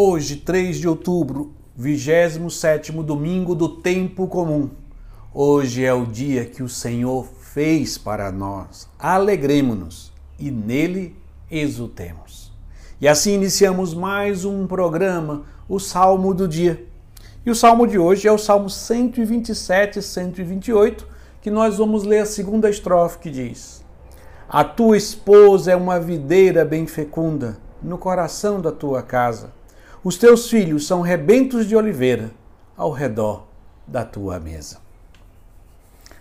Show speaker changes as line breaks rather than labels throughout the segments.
Hoje, 3 de outubro, 27 domingo do tempo comum. Hoje é o dia que o Senhor fez para nós. Alegremos-nos e nele exultemos. E assim iniciamos mais um programa, o Salmo do Dia. E o salmo de hoje é o Salmo 127 e 128, que nós vamos ler a segunda estrofe que diz: A tua esposa é uma videira bem fecunda no coração da tua casa os teus filhos são rebentos de oliveira ao redor da tua mesa.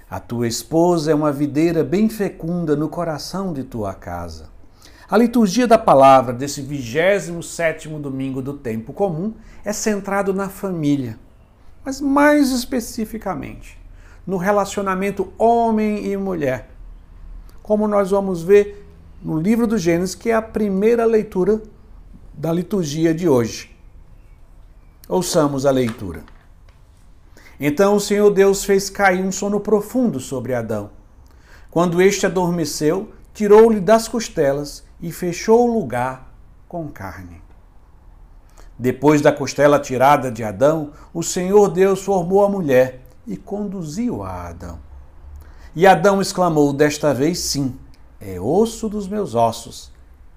A tua esposa é uma videira bem fecunda no coração de tua casa. A liturgia da palavra desse 27 domingo do tempo comum é centrado na família, mas mais especificamente no relacionamento homem e mulher. Como nós vamos ver no livro do Gênesis, que é a primeira leitura da liturgia de hoje. Ouçamos a leitura. Então o Senhor Deus fez cair um sono profundo sobre Adão. Quando este adormeceu, tirou-lhe das costelas e fechou o lugar com carne. Depois da costela tirada de Adão, o Senhor Deus formou a mulher e conduziu a Adão. E Adão exclamou: Desta vez sim, é osso dos meus ossos,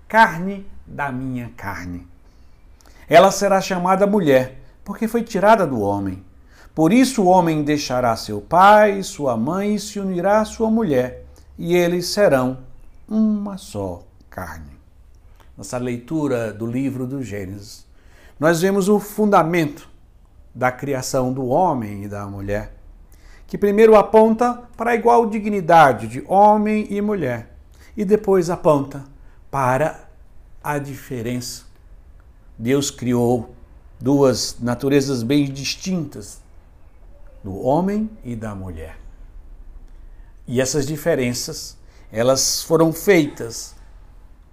carne da minha carne. Ela será chamada mulher, porque foi tirada do homem. Por isso o homem deixará seu pai sua mãe e se unirá à sua mulher, e eles serão uma só carne. Nossa leitura do livro do Gênesis, nós vemos o fundamento da criação do homem e da mulher, que primeiro aponta para a igual dignidade de homem e mulher, e depois aponta para a diferença. Deus criou duas naturezas bem distintas, do homem e da mulher. E essas diferenças, elas foram feitas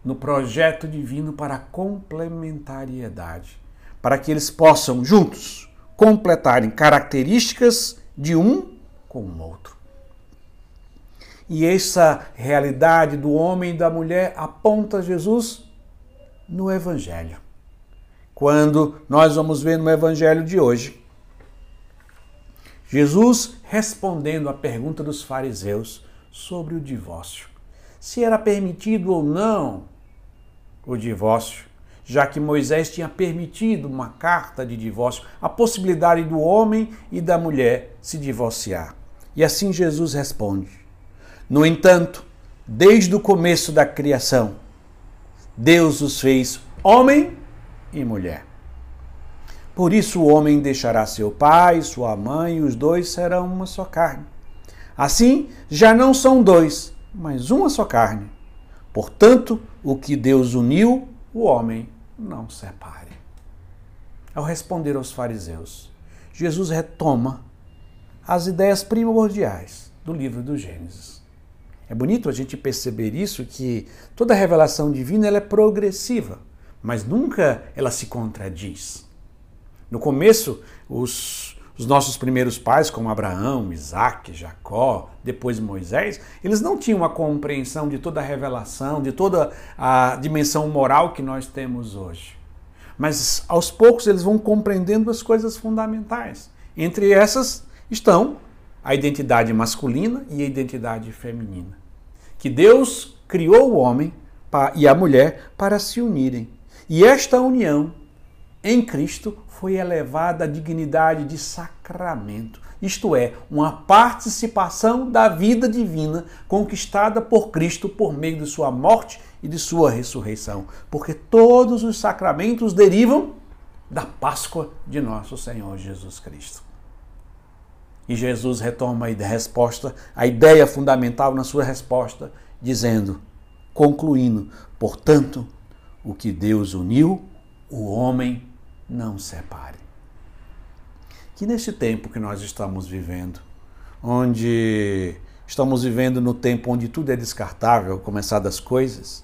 no projeto divino para a complementariedade, para que eles possam juntos completarem características de um com o outro. E essa realidade do homem e da mulher aponta Jesus no Evangelho. Quando nós vamos ver no Evangelho de hoje, Jesus respondendo à pergunta dos fariseus sobre o divórcio. Se era permitido ou não o divórcio, já que Moisés tinha permitido uma carta de divórcio, a possibilidade do homem e da mulher se divorciar. E assim Jesus responde: no entanto, desde o começo da criação, Deus os fez homem e mulher. Por isso o homem deixará seu pai, sua mãe, e os dois serão uma só carne. Assim, já não são dois, mas uma só carne. Portanto, o que Deus uniu, o homem não separe. Ao responder aos fariseus, Jesus retoma as ideias primordiais do livro do Gênesis. É bonito a gente perceber isso, que toda revelação divina ela é progressiva, mas nunca ela se contradiz. No começo, os, os nossos primeiros pais, como Abraão, Isaac, Jacó, depois Moisés, eles não tinham a compreensão de toda a revelação, de toda a dimensão moral que nós temos hoje. Mas aos poucos eles vão compreendendo as coisas fundamentais. Entre essas estão a identidade masculina e a identidade feminina. Que Deus criou o homem e a mulher para se unirem. E esta união em Cristo foi elevada à dignidade de sacramento, isto é, uma participação da vida divina conquistada por Cristo por meio de sua morte e de sua ressurreição, porque todos os sacramentos derivam da Páscoa de nosso Senhor Jesus Cristo. E Jesus retoma a resposta, a ideia fundamental na sua resposta, dizendo, concluindo, portanto, o que Deus uniu, o homem não separe. Que neste tempo que nós estamos vivendo, onde estamos vivendo no tempo onde tudo é descartável, começar das coisas,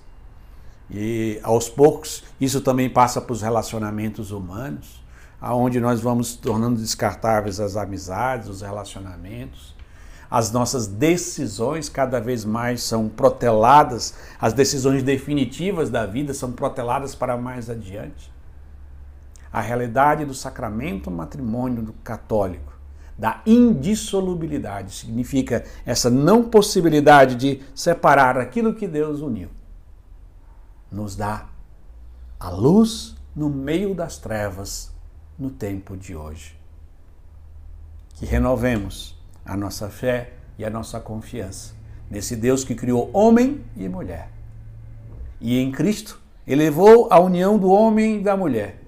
e aos poucos isso também passa para os relacionamentos humanos, aonde nós vamos tornando descartáveis as amizades, os relacionamentos. As nossas decisões cada vez mais são proteladas, as decisões definitivas da vida são proteladas para mais adiante. a realidade do sacramento matrimônio católico, da indissolubilidade, significa essa não possibilidade de separar aquilo que Deus uniu. Nos dá a luz no meio das trevas no tempo de hoje. Que renovemos a nossa fé e a nossa confiança nesse Deus que criou homem e mulher. E em Cristo elevou a união do homem e da mulher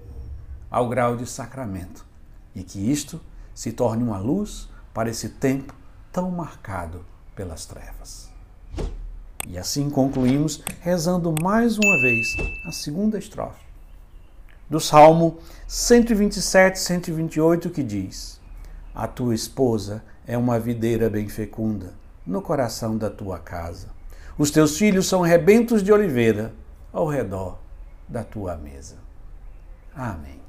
ao grau de sacramento. E que isto se torne uma luz para esse tempo tão marcado pelas trevas. E assim concluímos rezando mais uma vez a segunda estrofe do Salmo 127, 128, que diz: A tua esposa é uma videira bem fecunda no coração da tua casa. Os teus filhos são rebentos de oliveira ao redor da tua mesa. Amém.